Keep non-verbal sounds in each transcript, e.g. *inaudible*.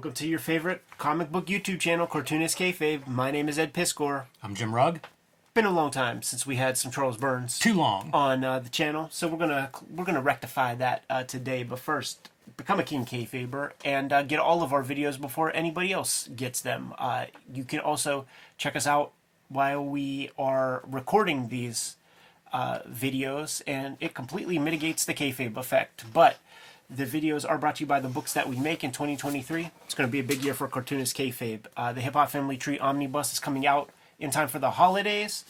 Welcome to your favorite comic book YouTube channel, Cartoonist Kayfabe. My name is Ed Piskor. I'm Jim Rugg. Been a long time since we had some Charles Burns Too long. on uh, the channel, so we're gonna we're gonna rectify that uh, today. But first, become a King Kayfaber and uh, get all of our videos before anybody else gets them. Uh, you can also check us out while we are recording these uh, videos, and it completely mitigates the kayfabe effect. But the videos are brought to you by the books that we make in 2023. It's going to be a big year for Cartoonist Kayfabe. Uh, the Hip Hop Family Tree Omnibus is coming out in time for the holidays.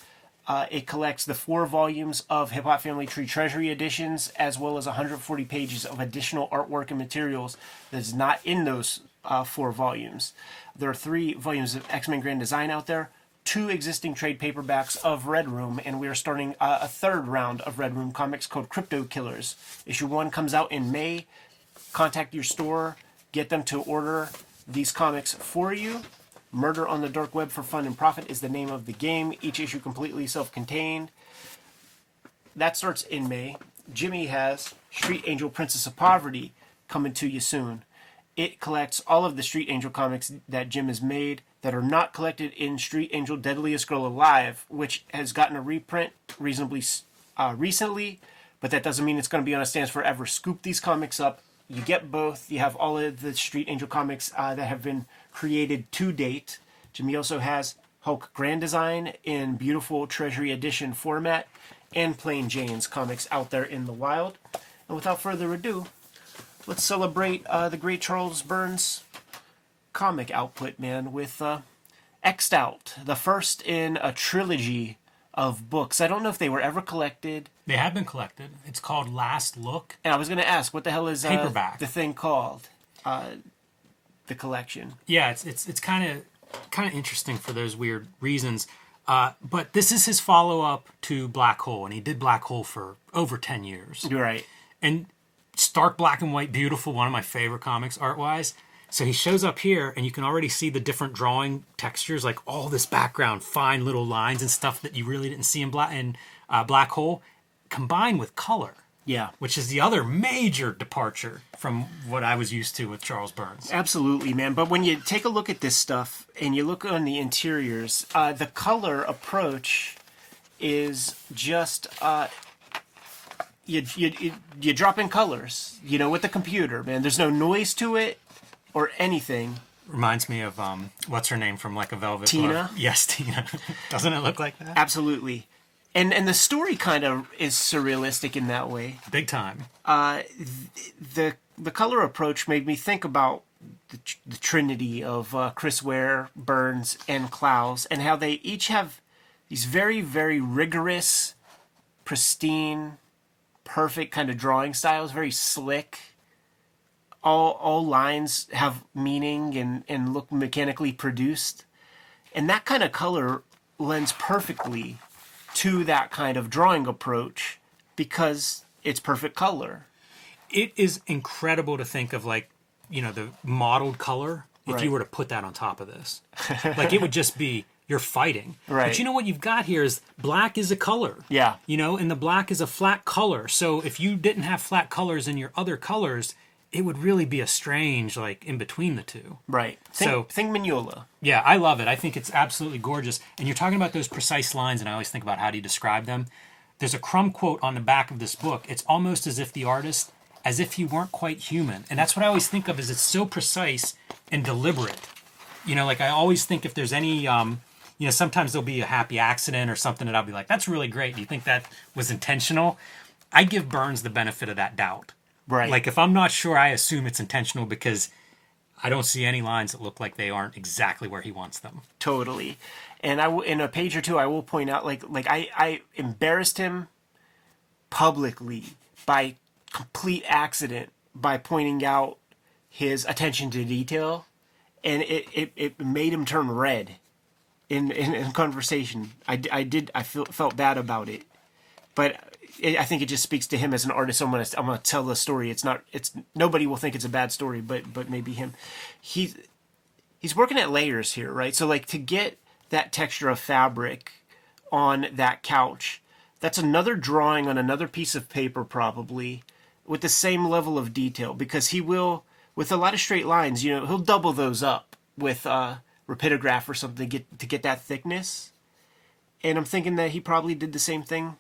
Uh, it collects the four volumes of Hip Hop Family Tree Treasury editions, as well as 140 pages of additional artwork and materials that's not in those uh, four volumes. There are three volumes of X Men Grand Design out there, two existing trade paperbacks of Red Room, and we are starting uh, a third round of Red Room comics called Crypto Killers. Issue one comes out in May. Contact your store, get them to order these comics for you. Murder on the Dark Web for Fun and Profit is the name of the game. Each issue completely self contained. That starts in May. Jimmy has Street Angel Princess of Poverty coming to you soon. It collects all of the Street Angel comics that Jim has made that are not collected in Street Angel Deadliest Girl Alive, which has gotten a reprint reasonably uh, recently, but that doesn't mean it's going to be on a stands forever. Scoop these comics up. You get both. You have all of the Street Angel comics uh, that have been created to date. Jimmy also has Hulk Grand Design in beautiful Treasury Edition format and Plain Jane's comics out there in the wild. And without further ado, let's celebrate uh, the great Charles Burns comic output, man, with uh, X'ed Out, the first in a trilogy of books. I don't know if they were ever collected. They have been collected. It's called Last Look. And I was going to ask, what the hell is uh, Paperback. the thing called? Uh, the collection. Yeah, it's it's it's kind of kind of interesting for those weird reasons. Uh, but this is his follow up to Black Hole, and he did Black Hole for over ten years. You're right. And stark black and white, beautiful, one of my favorite comics art wise. So he shows up here, and you can already see the different drawing textures, like all this background, fine little lines and stuff that you really didn't see in Black in uh, Black Hole, combined with color, Yeah. which is the other major departure from what I was used to with Charles Burns. Absolutely, man. But when you take a look at this stuff and you look on the interiors, uh, the color approach is just uh, you, you you you drop in colors, you know, with the computer, man. There's no noise to it or anything. Reminds me of um, what's her name from Like a Velvet Tina? Glove? *laughs* Yes, Tina. *laughs* Doesn't it look like that? Absolutely. And and the story kind of is surrealistic in that way. Big time. Uh, th- the the color approach made me think about the, tr- the trinity of uh, Chris Ware, Burns, and Clowes, and how they each have these very very rigorous, pristine, perfect kind of drawing styles, very slick. All all lines have meaning and and look mechanically produced, and that kind of color lends perfectly to that kind of drawing approach because it's perfect color. It is incredible to think of like, you know, the modeled color if Right. you were to put that on top of this. like it would just be you're fighting. Right. *laughs* But you know what you've got here is black is a color. Yeah. You know, and the black is a flat color. So if you didn't have flat colors in your other colors, it would really be a strange like in between the two. Right. Think, So- think Mignola. Yeah, I love it. I think it's absolutely gorgeous. And you're talking about those precise lines, and I always think about how do you describe them. There's a Crumb quote on the back of this book. It's almost as if the artist, as if he weren't quite human. And that's what I always think of is it's so precise and deliberate. You know, like I always think if there's any, um, you know, sometimes there'll be a happy accident or something that I'll be like, that's really great. Do you think that was intentional? I give Burns the benefit of that doubt. Right. Like if I'm not sure, I assume it's intentional because I don't see any lines that look like they aren't exactly where he wants them. totally. And I in a page or two, I will point out like like I I embarrassed him publicly by complete accident by pointing out his attention to detail, and it it, it made him turn red in in, in conversation. I did I felt felt bad about it, but I think it just speaks to him as an artist. I'm gonna I'm gonna tell the story. It's not it's nobody will think it's a bad story, but but maybe him. He he's working at layers here, right? So like to get that texture of fabric on that couch, that's another drawing on another piece of paper probably with the same level of detail because he will with a lot of straight lines. You know, he'll double those up with uh, rapidograph or something to get to get that thickness. And I'm thinking that he probably did the same thing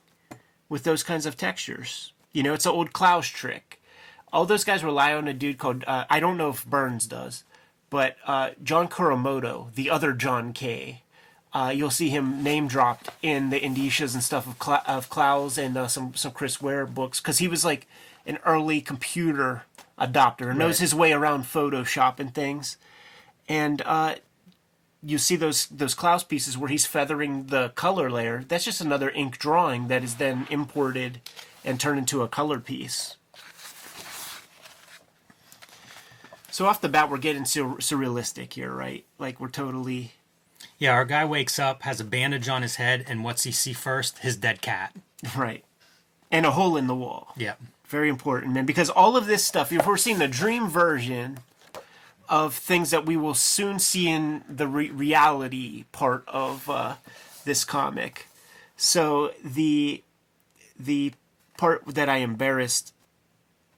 with those kinds of textures. You know, it's an old Clowes trick. All those guys rely on a dude called uh, I don't know if Burns does, but uh, John Kuramoto, the other John K. Uh, you'll see him name dropped in the Indicias and stuff of, Cla- of Clowes and uh, some some Chris Ware books because he was like an early computer adopter, and knows his way around Photoshop and things. And uh, you see those those Clowes pieces where he's feathering the color layer. That's just another ink drawing that is then imported and turned into a color piece. So off the bat, we're getting sur- surrealistic here, right? Like we're totally Yeah, our guy wakes up, has a bandage on his head, and what's he see first? His dead cat. *laughs* right, and a hole in the wall. Yeah. Very important, man, because all of this stuff, if we're seeing the dream version of things that we will soon see in the re- reality part of uh, this comic. So the the part that I embarrassed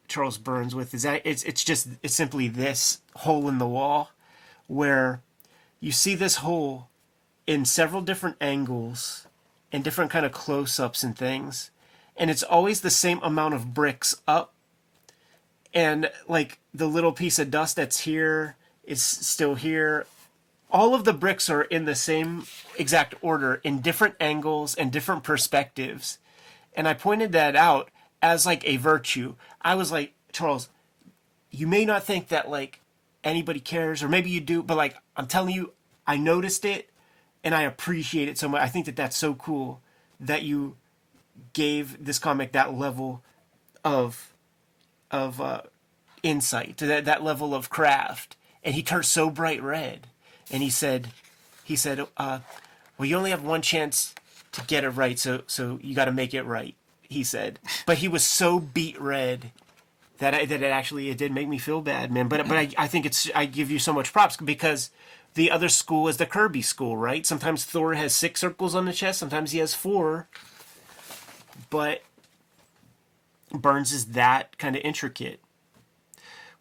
Charles Burns with is that it's it's just it's simply this hole in the wall where you see this hole in several different angles and different kind of close-ups and things and it's always the same amount of bricks up and like the little piece of dust that's here is still here. All of the bricks are in the same exact order in different angles and different perspectives. And i pointed that out as like a virtue. I was like charles you may not think that like anybody cares or maybe you do but like i'm telling you i noticed it and i appreciate it so much. I think that that's so cool that you gave this comic that level of of uh, insight to that, that level of craft. And he turned so bright red. And he said he said uh, well you only have one chance to get it right so so you got to make it right he said. But he was so beet red that I, that it actually it did make me feel bad man. But but I, I think it's I give you so much props because the other school is the Kirby school right? Sometimes Thor has six circles on the chest sometimes he has four. But Burns is that kind of intricate.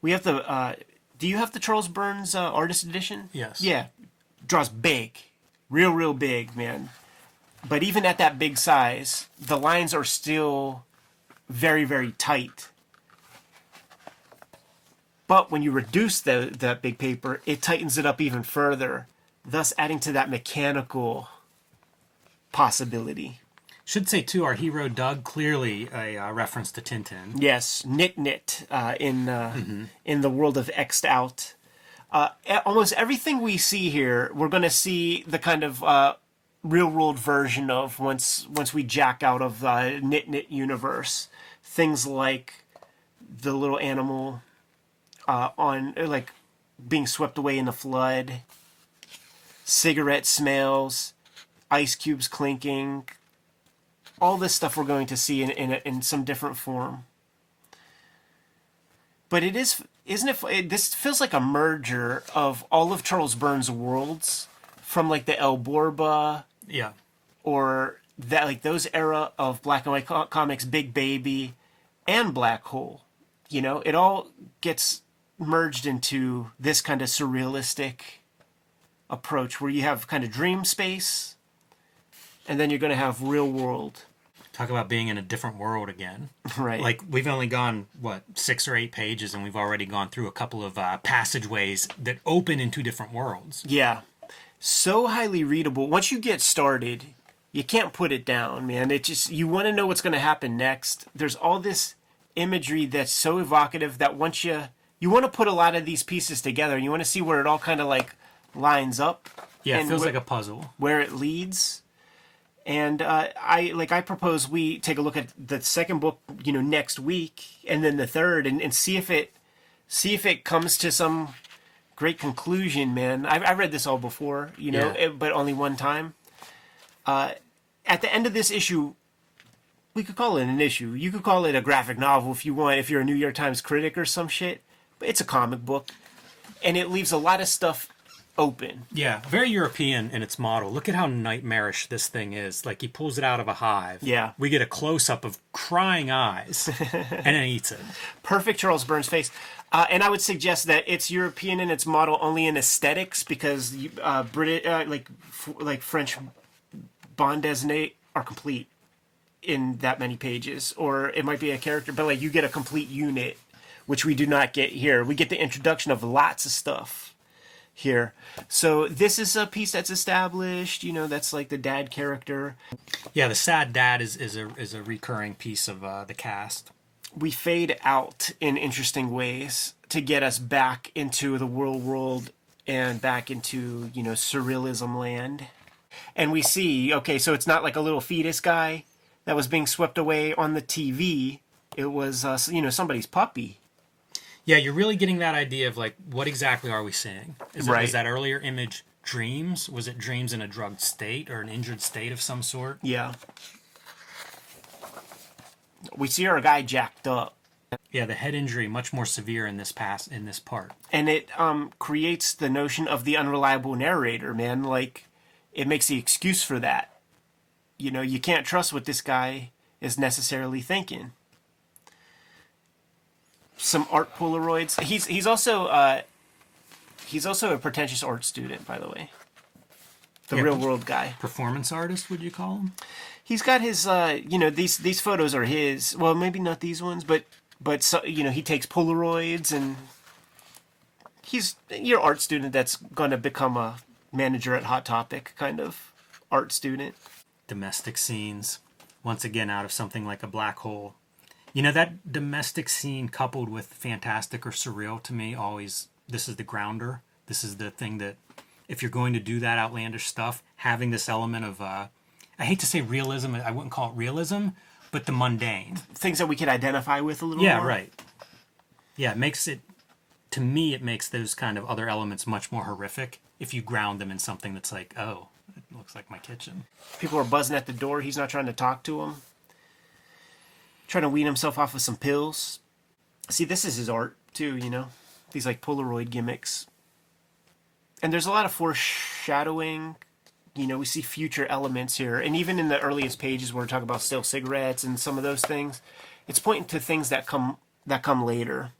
We have the. Uh, do you have the Charles Burns uh, artist edition? Yes. Yeah, draws big, real, real big, man. But even at that big size, the lines are still very, very tight. But when you reduce the, that big paper, it tightens it up even further, thus adding to that mechanical possibility. Should say too, our hero Doug clearly a uh, reference to Tintin. Yes, Nitnit uh, in uh, in the world of X'ed Out. Uh, almost everything we see here, we're going to see the kind of uh, real world version of once once we jack out of the Nitnit universe. Things like the little animal uh, on like being swept away in the flood, cigarette smells, ice cubes clinking, all this stuff we're going to see in in, in some different form. But it is, isn't it? it? This feels like a merger of all of Charles Burns' worlds, from like the El Borbah Yeah. or that like those era of black and white co- comics, Big Baby, and Black Hole. You know, it all gets merged into this kind of surrealistic approach where you have kind of dream space, and then you're going to have real world. Talk about being in a different world again. *laughs* Right. Like we've only gone what six or eight pages, and we've already gone through a couple of uh, passageways that open into different worlds. Yeah. So highly readable. Once you get started, you can't put it down, man. It just you want to know what's going to happen next. There's all this imagery that's so evocative that once you you want to put a lot of these pieces together, you want to see where it all kind of like lines up. Yeah, it feels wh- like a puzzle. where it leads. And uh, I like I propose we take a look at the second book, you know, next week, and then the third, and, and see if it see if it comes to some great conclusion, man. I've, I've read this all before, you know, Yeah. it- but only one time. Uh, at the end of this issue, we could call it an issue. You could call it a graphic novel if you want, if you're a New York Times critic or some shit. But it's a comic book, and it leaves a lot of stuff open. Yeah, very European in its model. Look at how nightmarish this thing is. Like he pulls it out of a hive. Yeah. We get a close up of crying eyes *laughs* and then eats it. Perfect Charles Burns face. Uh, and I would suggest that it's European in its model only in aesthetics because uh, British, uh, like f- like French bandes dessinées are complete in that many pages, or it might be a character, but like you get a complete unit, which we do not get here. We get the introduction of lots of stuff here. So this is a piece that's established. You know, that's like the dad character. Yeah, the sad dad is, is a is a recurring piece of uh, the cast. we fade out in interesting ways to get us back into the world world and back into you know surrealism land and we see okay so it's not like a little fetus guy that was being swept away on the tv it was uh, you know somebody's puppy Yeah, you're really getting that idea of like what exactly are we seeing? Is Right. was that earlier image dreams? Was it dreams in a drugged state or an injured state of some sort? yeah we see our guy jacked up Yeah, the head injury much more severe in this pass in this part. and it um creates the notion of the unreliable narrator man like it makes the excuse for that you know you can't trust what this guy is necessarily thinking some art polaroids. He's he's also uh he's also a pretentious art student by the way. The Yeah, real world guy. Performance artist, would you call him? he's got his uh you know these these photos are his. Well maybe not these ones but but so, you know he takes polaroids and he's your art student that's going to become a manager at hot topic kind of art student. Domestic scenes. Once again out of something like a black hole you know that domestic scene coupled with fantastic or surreal to me always this is the grounder. This is the thing that if you're going to do that outlandish stuff having this element of uh i hate to say realism i wouldn't call it realism but the mundane. Things that we could identify with a little yeah more. right. Yeah it makes it to me it makes those kind of other elements much more horrific if you ground them in something that's like oh it looks like my kitchen. People are buzzing at the door he's not trying to talk to them trying to wean himself off of some pills. See this is his art too you know? These like polaroid gimmicks. And there's a lot of foreshadowing. You know we see future elements here. And even in the earliest pages where we're talking about still cigarettes and some of those things it's pointing to things that come that come later.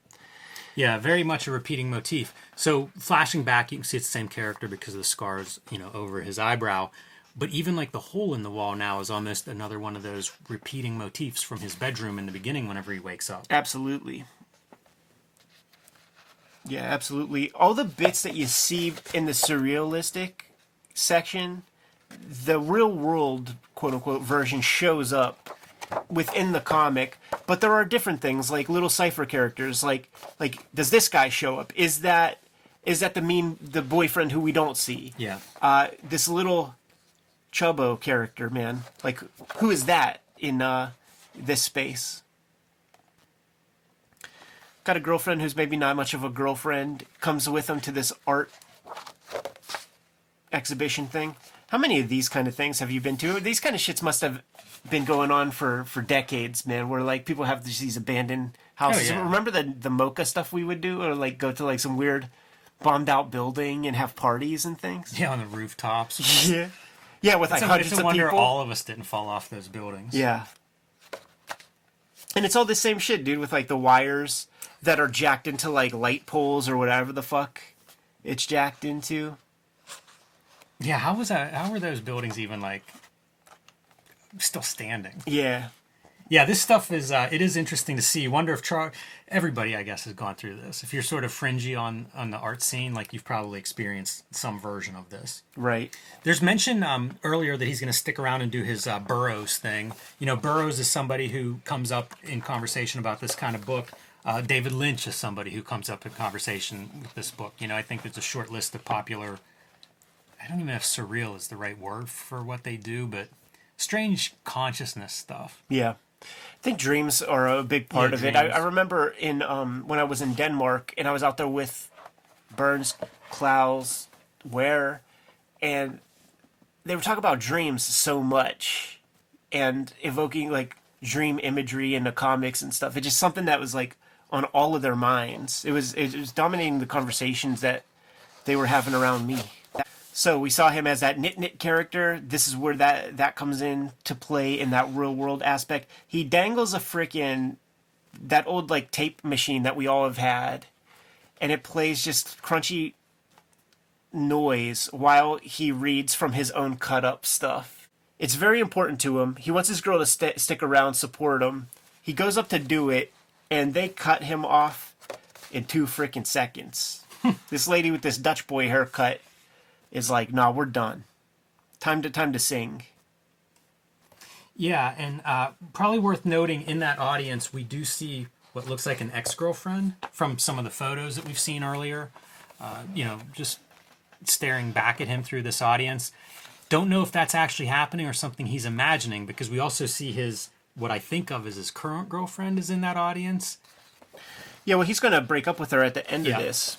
Yeah, very much a repeating motif. So flashing back, you can see it's the same character because of the scars, you know, over his eyebrow. But even like the hole in the wall now is almost another one of those repeating motifs from his bedroom in the beginning whenever he wakes up. Absolutely. Yeah, absolutely. All the bits that you see in the surrealistic section, the real world quote unquote version shows up within the comic, but there are different things like little cipher characters like like does this guy show up? Is that is that the mean the boyfriend who we don't see? Yeah. Uh this little Chubbo character, man. Like who is that in uh this space? got a girlfriend who's maybe not much of a girlfriend comes with him to this art exhibition thing how many of these kind of things have you been to these kind of shits must have been going on for for decades man where like people have these, these abandoned houses Oh, yeah. remember the the mocha stuff we would do or like go to like some weird bombed out building and have parties and things Yeah, on the rooftops. *laughs* yeah yeah with like It's a, hundreds it's a of wonder people all of us didn't fall off those buildings. yeah. And it's all the same shit, dude, with like the wires that are jacked into like light poles or whatever the fuck it's jacked into. Yeah, how was that? How were those buildings even like still standing? Yeah. Yeah, this stuff is uh, it is interesting to see. Wonder if Char everybody I guess has gone through this. If you're sort of fringy on on the art scene, like you've probably experienced some version of this. Right. There's mention um, earlier that he's going to stick around and do his uh, Burroughs thing. You know, Burroughs is somebody who comes up in conversation about this kind of book. Uh, David Lynch is somebody who comes up in conversation with this book. You know, I think there's a short list of popular. I don't even know if surreal is the right word for what they do, but strange consciousness stuff. Yeah. I think dreams are a big part Yeah, of it. I. I remember in um, when I was in Denmark and I was out there with Burns, Clowes, Ware, and they were talking about dreams so much and evoking like dream imagery in the comics and stuff. It's just something that was like on all of their minds. It was it was dominating the conversations that they were having around me. So we saw him as that Nitnit character. This is where that that comes in to play in that real world aspect. He dangles a freaking that old like tape machine that we all have had, and it plays just crunchy noise while he reads from his own cut up stuff. It's very important to him. He wants his girl to st- stick around, support him. He goes up to do it, and they cut him off in two freaking seconds. *laughs* this lady with this Dutch boy haircut is like, "Nah, we're done. Time to time to sing." Yeah, and uh, probably worth noting in that audience, we do see what looks like an ex girlfriend from some of the photos that we've seen earlier. Uh, you know, just staring back at him through this audience. Don't know if that's actually happening or something he's imagining because we also see his, what I think of as his current girlfriend is in that audience. Yeah, well, he's going to break up with her at the end Yeah. of this.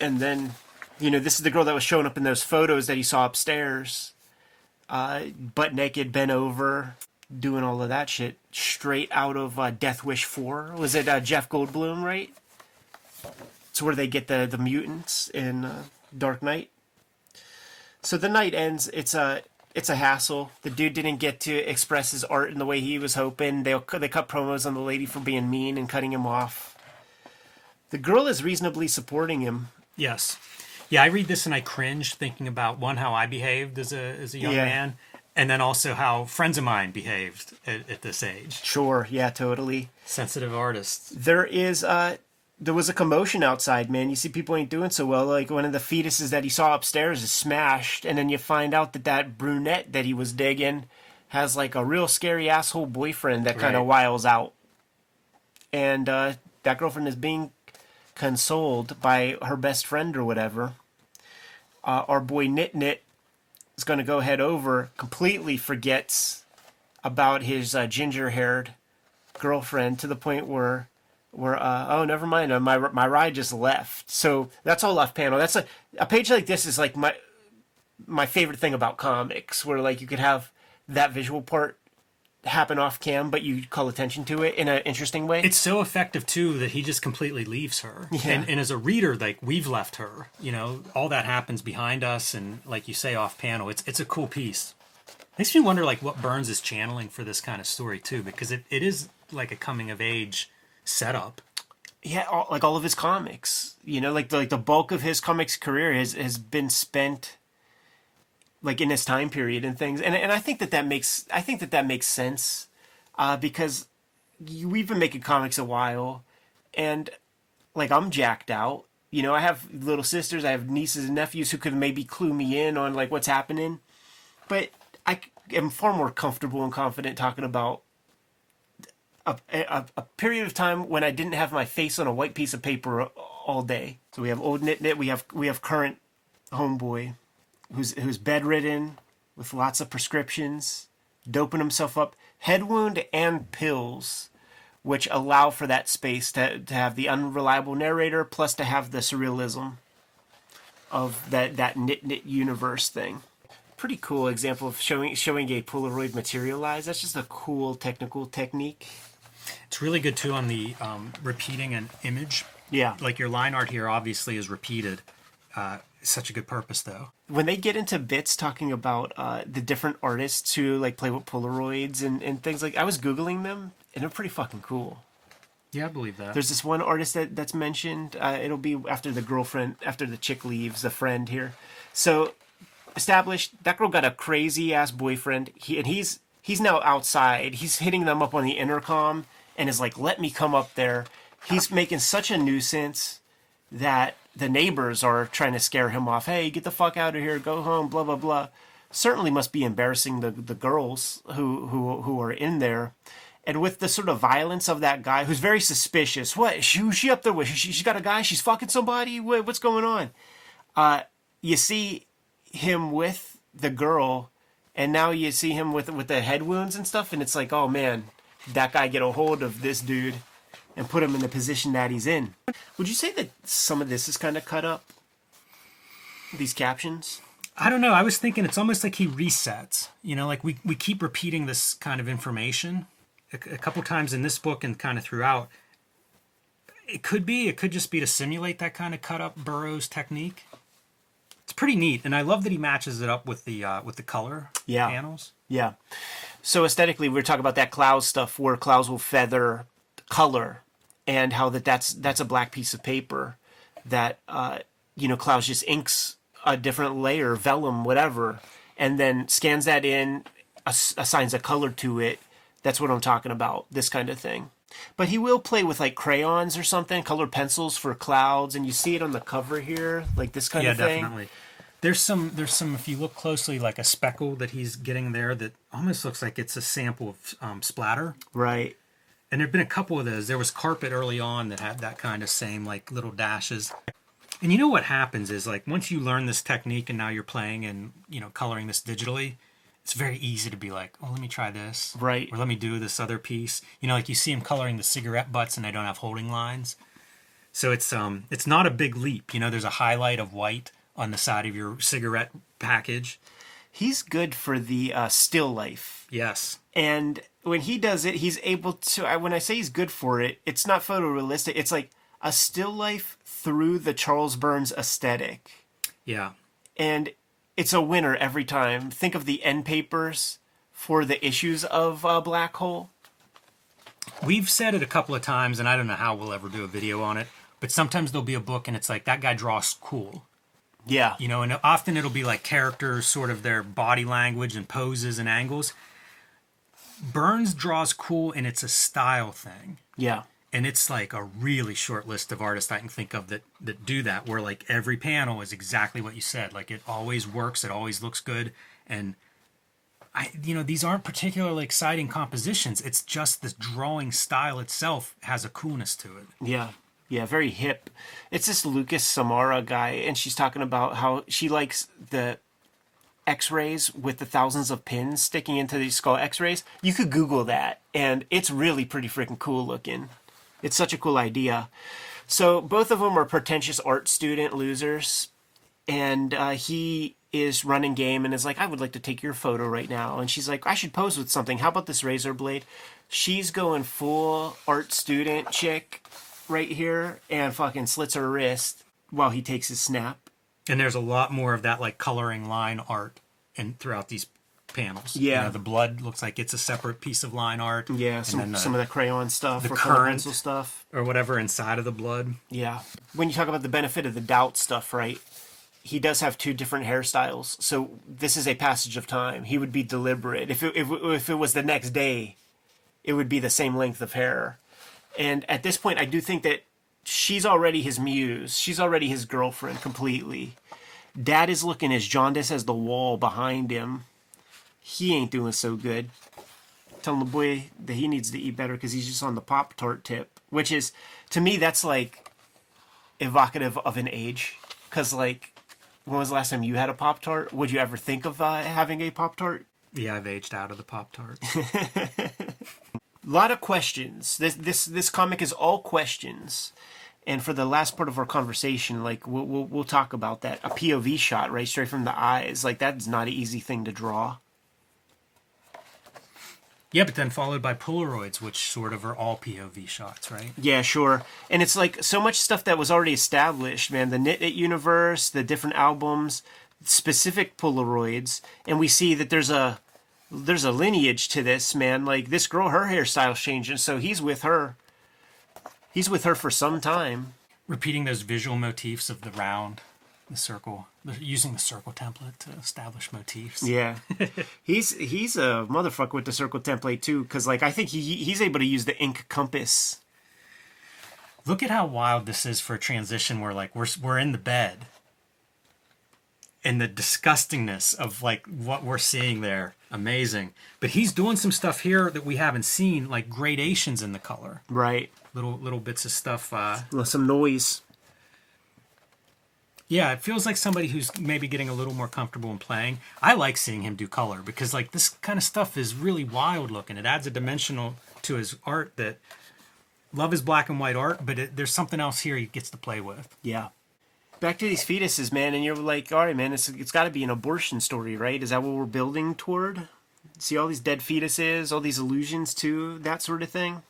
And then, you know, this is the girl that was showing up in those photos that he saw upstairs. Uh, butt naked, bent over, doing all of that shit. Straight out of uh, Death Wish 4. Was it uh, Jeff Goldblum, right? It's where they get the, the mutants in uh, Dark Knight. So the night ends. It's a it's a hassle. The dude didn't get to express his art in the way he was hoping. They they cut promos on the lady for being mean and cutting him off. The girl is reasonably supporting him. Yes. Yeah, I read this and I cringe thinking about one, how I behaved as a, as a young Yeah. man, and then also how friends of mine behaved at, at this age. Sure, yeah, totally. Sensitive artists. There is uh there was a commotion outside, man. You see people ain't doing so well. Like one of the fetuses that he saw upstairs is smashed, and then you find out that that brunette that he was digging has like a real scary asshole boyfriend that kind of Right. wiles out, and uh, that girlfriend is being consoled by her best friend or whatever. Uh, our boy Nitnit is going to go head over, completely forgets about his uh, ginger-haired girlfriend to the point where where uh, oh never mind uh, my my ride just left so that's all left panel that's a a page like this is like my my favorite thing about comics where like you could have that visual part happen off cam but you call attention to it in an interesting way It's so effective too that he just completely leaves her. Yeah. And, and as a reader, like we've left her. You know, all that happens behind us, and like you say, off panel. It's it's a cool piece. Makes me wonder like what Burns is channeling for this kind of story too, because it, it is like a coming of age setup. yeah all, like all of his comics you know like the, like the bulk of his comics career has has been spent like in this time period and things and and I think that that makes I think that that makes sense uh because you, we've been making comics a while and like I'm jacked out you know I have little sisters I have nieces and nephews who could maybe clue me in on like what's happening but I am far more comfortable and confident talking about a, a, a period of time when I didn't have my face on a white piece of paper all day. So we have old Nitnit. We have we have current homeboy, who's who's bedridden with lots of prescriptions, doping himself up, head wound and pills, which allow for that space to to have the unreliable narrator plus to have the surrealism of that that Nitnit universe thing. Pretty cool example of showing showing a Polaroid materialize. That's just a cool technical technique. It's really good too on the um, repeating an image. Yeah. Like your line art here obviously is repeated. Uh, such a good purpose though. When they get into bits talking about uh, the different artists who like play with Polaroids and, and things like I was googling them and they're pretty fucking cool. Yeah, I believe that. There's this one artist that that's mentioned. Uh, it'll be after the girlfriend, after the chick leaves, the friend here. So established that girl got a crazy ass boyfriend. He and he's he's now outside. He's hitting them up on the intercom and is like, "Let me come up there." He's making such a nuisance that the neighbors are trying to scare him off. Hey, get the fuck out of here, go home, blah blah blah. Certainly must be embarrassing the the girls who who who are in there. And with the sort of violence of that guy, who's very suspicious. What? She, she up there with? She, she got a guy? She's fucking somebody? What, what's going on? Uh, you see him with the girl, and now you see him with with the head wounds and stuff, and it's like, oh man, that guy get a hold of this dude and put him in the position that he's in. Would you say that some of this is kind of cut up? These captions? I don't know. I was thinking it's almost like he resets. You know, like we, we keep repeating this kind of information a, a couple times in this book and kind of throughout. It could be. It could just be to simulate that kind of cut up Burroughs technique. It's pretty neat, and I love that he matches it up with the uh, with the color Yeah. panels. Yeah. So aesthetically, we are talking about that Clowes stuff where Clowes will feather color, and how that that's that's a black piece of paper that uh, you know Clowes just inks a different layer, vellum, whatever, and then scans that in, ass- assigns a color to it. That's what I'm talking about. This kind of thing. But he will play with like crayons or something, colored pencils for clouds, and you see it on the cover here, like this kind Yeah, of thing. Yeah, definitely. There's some there's some if you look closely like a speckle that he's getting there that almost looks like it's a sample of um, splatter. Right. And there've been a couple of those. There was carpet early on that had that kind of same like little dashes. And you know what happens is like once you learn this technique and now you're playing and you know coloring this digitally, it's very easy to be like, oh, let me try this, Right. Or let me do this other piece. You know, like you see him coloring the cigarette butts and they don't have holding lines. So it's um it's not a big leap. You know, there's a highlight of white on the side of your cigarette package. He's good for the uh, still life. Yes. And when he does it he's able to I, when i say he's good for it it's not photorealistic it's like a still life through the charles burns aesthetic Yeah. and it's a winner every time think of the end papers for the issues of uh, black hole We've said it a couple of times, and I don't know how we'll ever do a video on it. But sometimes there'll be a book, and it's like that guy draws cool, yeah you know. And often it'll be like characters, sort of their body language and poses and angles. Burns draws cool, and it's a style thing, yeah and it's like a really short list of artists I can think of that that do that. Where like every panel is exactly what you said. Like it always works, it always looks good, and I, you know, these aren't particularly exciting compositions. It's just the drawing style itself has a coolness to it. Yeah. Yeah, very hip. It's this Lucas Samara guy, and she's talking about how she likes the x rays with the thousands of pins sticking into these skull x rays. You could Google that, and it's really pretty freaking cool looking. It's such a cool idea. So, both of them are pretentious art student losers, and uh, he is running game and is like, I would like to take your photo right now. And she's like, I should pose with something. How about this razor blade? She's going full art student chick right here and fucking slits her wrist while he takes his snap. And there's a lot more of that like coloring line art and throughout these panels. You Yeah. know, the blood looks like it's a separate piece of line art. Yeah, and some, then the- some of the crayon stuff, the or current- pencil stuff. or whatever inside of the blood. Yeah. When you talk about the benefit of the doubt stuff, right? He does have two different hairstyles. So this is a passage of time. He would be deliberate. If it, if, if it was the next day, it would be the same length of hair. And at this point, I do think that she's already his muse. She's already his girlfriend completely. Dad is looking as jaundiced as the wall behind him. He ain't doing so good. Telling the boy that he needs to eat better because he's just on the Pop Tart tip, which is, to me, that's like evocative of an age. Because, like, when was the last time you had a Pop Tart? Would you ever think of uh, having a Pop Tart? Yeah, I've aged out of the Pop Tart. A lot of questions. This this this comic is all questions. And for the last part of our conversation, like we'll, we'll we'll talk about that. A POV shot, right, straight from the eyes. Like that's not an easy thing to draw. yeah, but then followed by Polaroids, which sort of are all POV shots, right? Yeah, sure. And it's like so much stuff that was already established, man. The Nitnit universe, the different albums, specific Polaroids, and we see that there's a there's a lineage to this, man. Like this girl, her hairstyle's changing, so he's with her. He's with her for some time. Repeating those visual motifs of the round, the circle, using the circle template to establish motifs. Yeah, *laughs* he's he's a motherfucker with the circle template too, because like I think he he's able to use the ink compass. Look at how wild this is for a transition where like we're we're in the bed. And the disgustingness of like what we're seeing there, amazing. But he's doing some stuff here that we haven't seen, like gradations in the color, Right, little little bits of stuff. Uh, some noise. yeah, it feels like somebody who's maybe getting a little more comfortable in playing. I like seeing him do color because like this kind of stuff is really wild looking. It adds a dimensional to his art that love is black and white art, but it, there's something else here he gets to play with. Yeah. Back to these fetuses, man, and you're like, all right, man, it's it's got to be an abortion story, right? Is that what we're building toward? See all these dead fetuses, all these allusions to that sort of thing.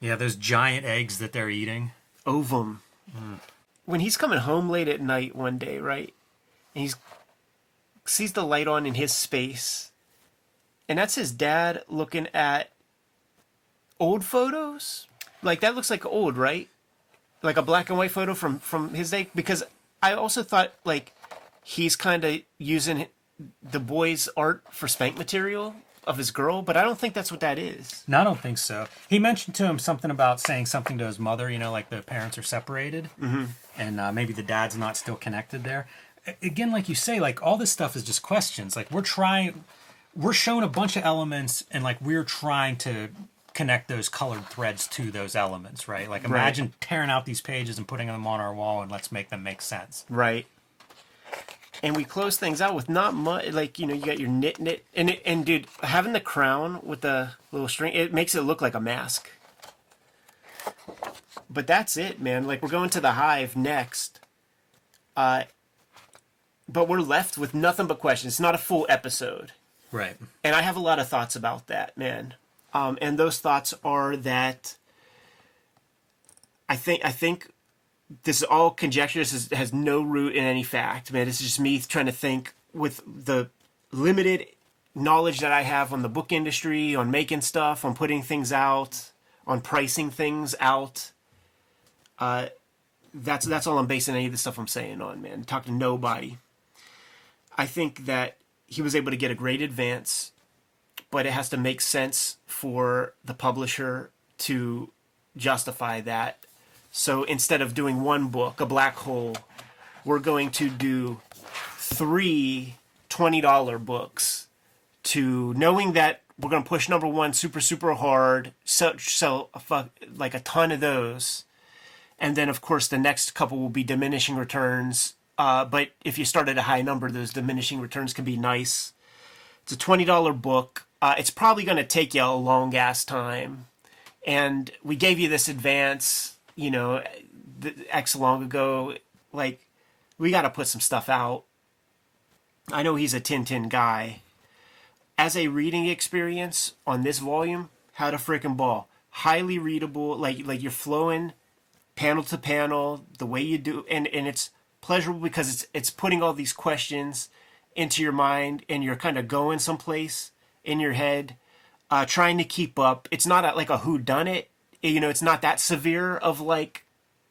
Yeah, those giant eggs that they're eating. Ovum. when he's coming home late at night one day, right? And he's sees the light on in his space. And that's his dad looking at old photos. Like that looks like old, right? Like a black and white photo from from his day because I also thought like he's kind of using the boy's art for spank material of his girl, but I don't think that's what that is. No, I don't think so. He mentioned to him something about saying something to his mother, you know, like the parents are separated mm-hmm. and uh, maybe the dad's not still connected there. Again, like you say, like all this stuff is just questions. Like we're trying, we're shown a bunch of elements and like we're trying to connect those colored threads to those elements, right? Like imagine right. tearing out these pages and putting them on our wall and let's make them make sense. Right and we close things out with not much. Like you know, you got your Nitnit, and it, and dude, having the crown with the little string, it makes it look like a mask. But that's it, man. Like we're going to the hive next. Uh, but we're left with nothing but questions. It's not a full episode, right? And I have a lot of thoughts about that, man. Um, and those thoughts are that I think I think this is all conjecture. This is, has no root in any fact, man. This is just me trying to think with the limited knowledge that I have on the book industry, on making stuff, on putting things out, on pricing things out. Uh, that's that's all I'm basing any of the stuff I'm saying on, man. Talk to nobody. I think that he was able to get a great advance, but it has to make sense for the publisher to justify that so instead of doing one book, a black hole, we're going to do three $20 books to knowing that we're going to push number one super, super hard, sell, sell a, like a ton of those. And then, of course, the next couple will be diminishing returns. Uh, but if you start at a high number, those diminishing returns can be nice. It's a $20 book. Uh, it's probably going to take you a long ass time. And we gave you this advance you know, X long ago, like, we got to put some stuff out. I know he's a Tintin guy. As a reading experience on this volume, how to freaking ball. Highly readable, like like you're flowing panel to panel, the way you do and, and it's pleasurable because it's it's putting all these questions into your mind and you're kind of going someplace in your head, uh, trying to keep up. It's not a, like a who done it you know it's not that severe of like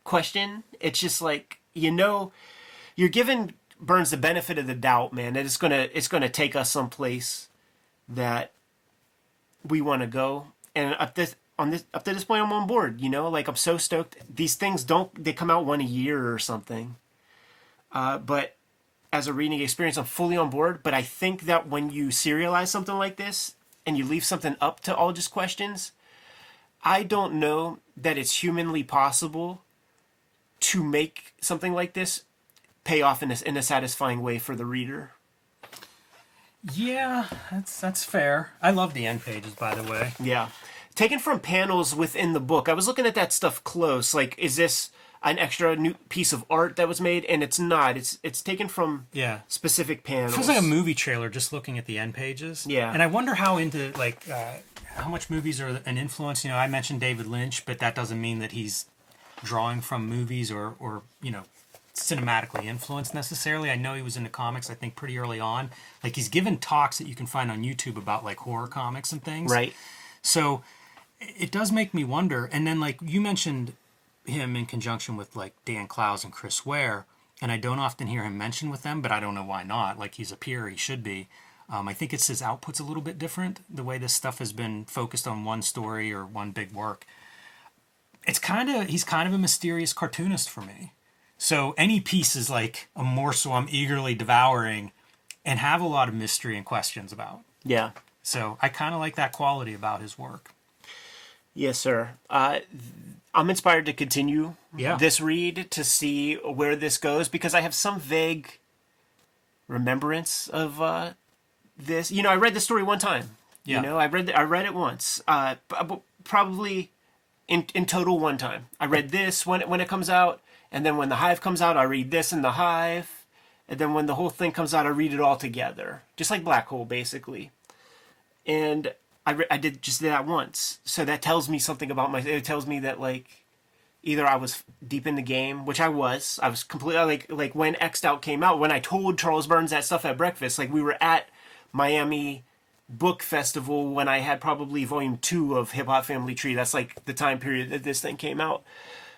question. It's just like you know you're giving burns the benefit of the doubt man that it's gonna it's gonna take us someplace that we want to go. And up this on this up to this point i'm on board you know? Like i'm so stoked. These things don't they come out one a year or something. Uh, but as a reading experience i'm fully on board. But i think that when you serialize something like this and you leave something up to all just questions I don't know that it's humanly possible to make something like this pay off in a, in a satisfying way for the reader. Yeah, that's that's fair. I love the end pages, by the way. Yeah, taken from panels within the book. I was looking at that stuff close. Like, is this an extra new piece of art that was made? And it's not. It's it's taken from yeah specific panels. It feels like a movie trailer just looking at the end pages. Yeah, and I wonder how into like uh, how much movies are an influence. You know, I mentioned David Lynch, but that doesn't mean that he's drawing from movies or or you know cinematically influenced necessarily. I know he was into comics. I think pretty early on. Like he's given talks that you can find on YouTube about like horror comics and things. Right. So it does make me wonder. And then like you mentioned him in conjunction with like Dan Clowes and Chris Ware, and I don't often hear him mentioned with them, but I don't know why not. Like he's a peer, he should be. Um, I think it's his output's a little bit different. The way this stuff has been focused on one story or one big work. It's kind of he's kind of a mysterious cartoonist for me. So any piece is like a morsel I'm eagerly devouring, and have a lot of mystery and questions about. Yeah. So I kind of like that quality about his work. Yes, sir. Uh, I'm inspired to continue yeah. this read to see where this goes because I have some vague remembrance of uh, this. You know, I read the story one time. Yeah. You know, I read the, I read it once. Uh, probably in in total one time. I read this when it, when it comes out, and then when the Hive comes out, I read this in the Hive, and then when the whole thing comes out, I read it all together, just like Black Hole, basically. And I re- I did just that once, so that tells me something about my. It tells me that like either I was deep in the game, which I was. I was completely like like when X'ed Out came out. When I told Charles Burns that stuff at breakfast, like we were at Miami Book Festival when I had probably volume two of Hip Hop Family Tree. That's like the time period that this thing came out.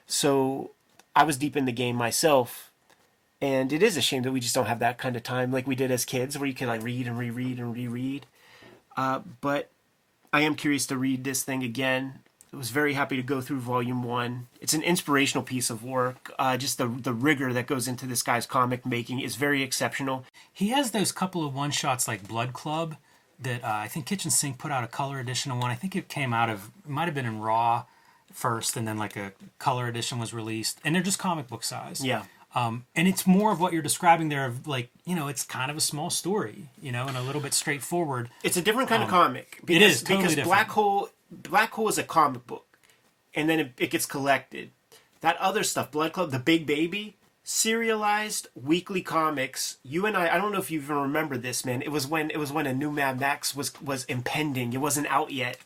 So I was deep in the game myself. And it is a shame that we just don't have that kind of time like we did as kids, where you can like read and reread and reread. Uh, but I am curious to read this thing again. I was very happy to go through volume one. It's an inspirational piece of work. Uh, just the the rigor that goes into this guy's comic making is very exceptional. He has those couple of one shots like Blood Club that uh, I think Kitchen Sink put out a color edition of one. I think it came out of it might have been in Raw first, and then like a color edition was released, and they're just comic book size. Yeah. Um, and it's more of what you're describing there of like you know it's kind of a small story you know and a little bit straightforward It's a different kind of comic. Because, Um, it is totally because different. Black Hole Black Hole is a comic book, and then it, it gets collected. That other stuff, Blood Club, The Big Baby, serialized weekly comics. You and I, I don't know if you even remember this, man. It was when it was when a new Mad Max was was impending. It wasn't out yet,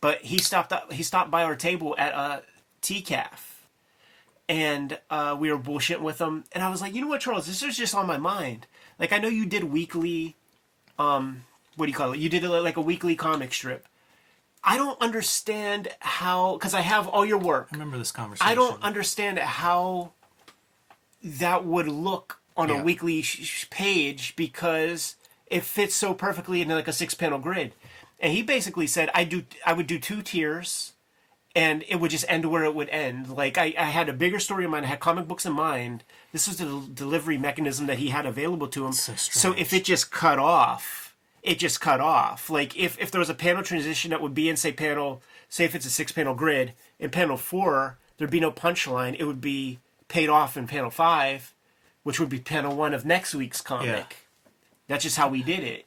but he stopped up, he stopped by our table at a TCAF. And uh, we were bullshitting with him, and I was like, "You know what, Charles? This is just on my mind. Like, I know you did weekly um, what do you call it? You did like a weekly comic strip. I don't understand how because I have all your work. I remember this conversation I don't understand how that would look on Yeah. a weekly sh- page because it fits so perfectly into like a six panel grid. And he basically said I do I would do two tiers and it would just end where it would end. Like I, I had a bigger story in mind, I had comic books in mind. This was the del- delivery mechanism that he had available to him. So so if it just cut off, it just cut off. Like if, if there was a panel transition that would be in say panel say if it's a six panel grid, in panel four, there'd be no punchline. It would be paid off in panel five, which would be panel one of next week's comic. Yeah. That's just how we did it.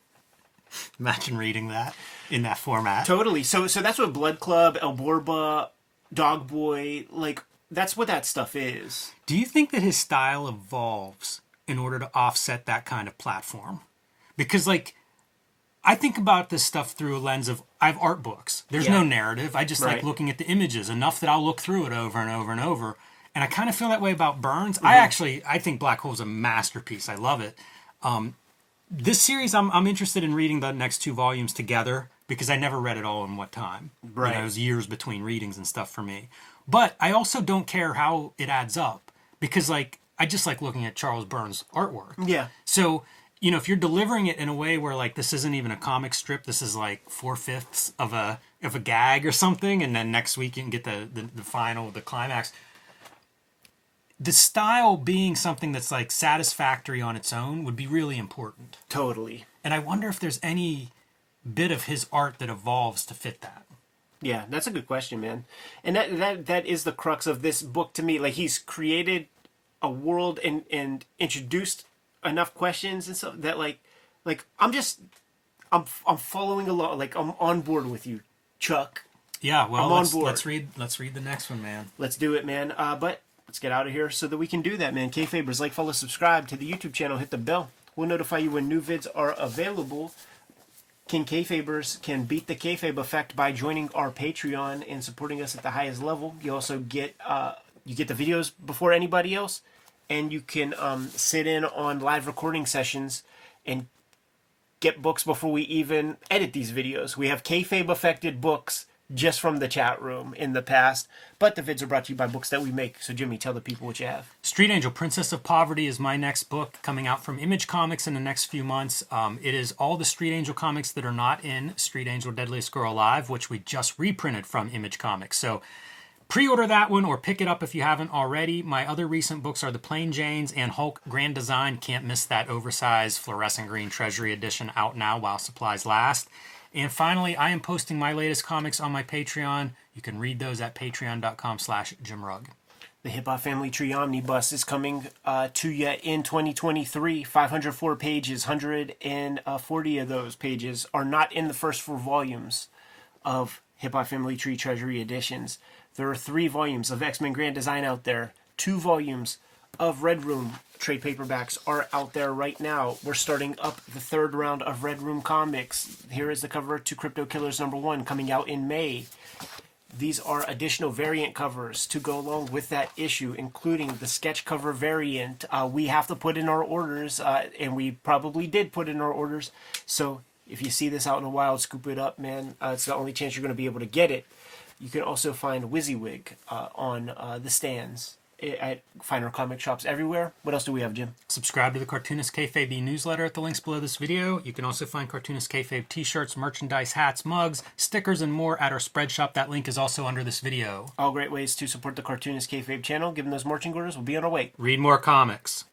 imagine reading that in that format Totally. So so that's what Blood Club, El Borbah, Dog Boy, like that's what that stuff is. Do you think that his style evolves in order to offset that kind of platform? Because like I think about this stuff through a lens of I have art books. There's no narrative. I just like looking at the images enough that I'll look through it over and over and over. And I kind of feel that way about Burns. Mm-hmm. I actually I think Black Hole's a masterpiece. I love it. Um, this series I'm I'm interested in reading the next two volumes together because I never read it all in one time. You know, Right. it was years between readings and stuff for me. But I also don't care how it adds up because like I just like looking at Charles Burns artwork. Yeah. So, you know, if you're delivering it in a way where like this isn't even a comic strip, this is like four fifths of a of a gag or something, and then next week you can get the, the the final, the climax. The style being something that's like satisfactory on its own would be really important. Totally. And I wonder if there's any bit of his art that evolves to fit that. Yeah, that's a good question, man. And that that that is the crux of this book to me. Like he's created a world and and introduced enough questions and stuff that like like I'm just I'm I'm following along. Like I'm on board with you, Chuck. Yeah, well, I'm on let's, board. let's read let's read the next one, man. Let's do it, man. Uh, but let's get out of here so that we can do that, man. Kayfabers, like, follow, subscribe to the YouTube channel, hit the bell. We'll notify you when new vids are available. King Kayfabers can beat the kayfabe effect by joining our Patreon and supporting us at the highest level. You also get uh, you get the videos before anybody else, and you can um, sit in on live recording sessions and get books before we even edit these videos. We have kayfabe affected books just from the chat room in the past, but the vids are brought to you by books that we make. So Jimmy, tell the people what you have. Street Angel, Princess of Poverty is my next book coming out from Image Comics in the next few months. Um, it is all the Street Angel comics that are not in Street Angel Deadliest Girl Alive, which we just reprinted from Image Comics. So pre order that one or pick it up if you haven't already. My other recent books are The Plain Janes and Hulk Grand Design. Can't miss that oversized fluorescent green Treasury edition out now while supplies last. And finally, I am posting my latest comics on my Patreon. You can read those at patreon.com slash jimrugg. The Hip Hop Family Tree Omnibus is coming uh, to you in 2023. 504 pages, 140 of those pages are not in the first four volumes of Hip Hop Family Tree Treasury editions. There are three volumes of X Men Grand Design out there, two volumes of Red Room trade paperbacks are out there right now. We're starting up the third round of Red Room comics. Here is the cover to Crypto Killers number one coming out in May These are additional variant covers to go along with that issue, including the sketch cover variant. Uh, we have to put in our orders, uh, and we probably did put in our orders. So if you see this out in the wild, scoop it up, man. Uh, it's the only chance you're going to be able to get it. You can also find Wizzywig uh, on uh, the stands at finer comic shops everywhere. What else do we have, Jim? Subscribe to the Cartoonist Kayfabe newsletter at the links below this video. You can also find Cartoonist Kayfabe t-shirts, merchandise, hats, mugs, stickers, and more at our spread shop. That link is also under this video. All great ways to support the Cartoonist Kayfabe channel. Given those marching orders, we'll be on our way. Read more comics.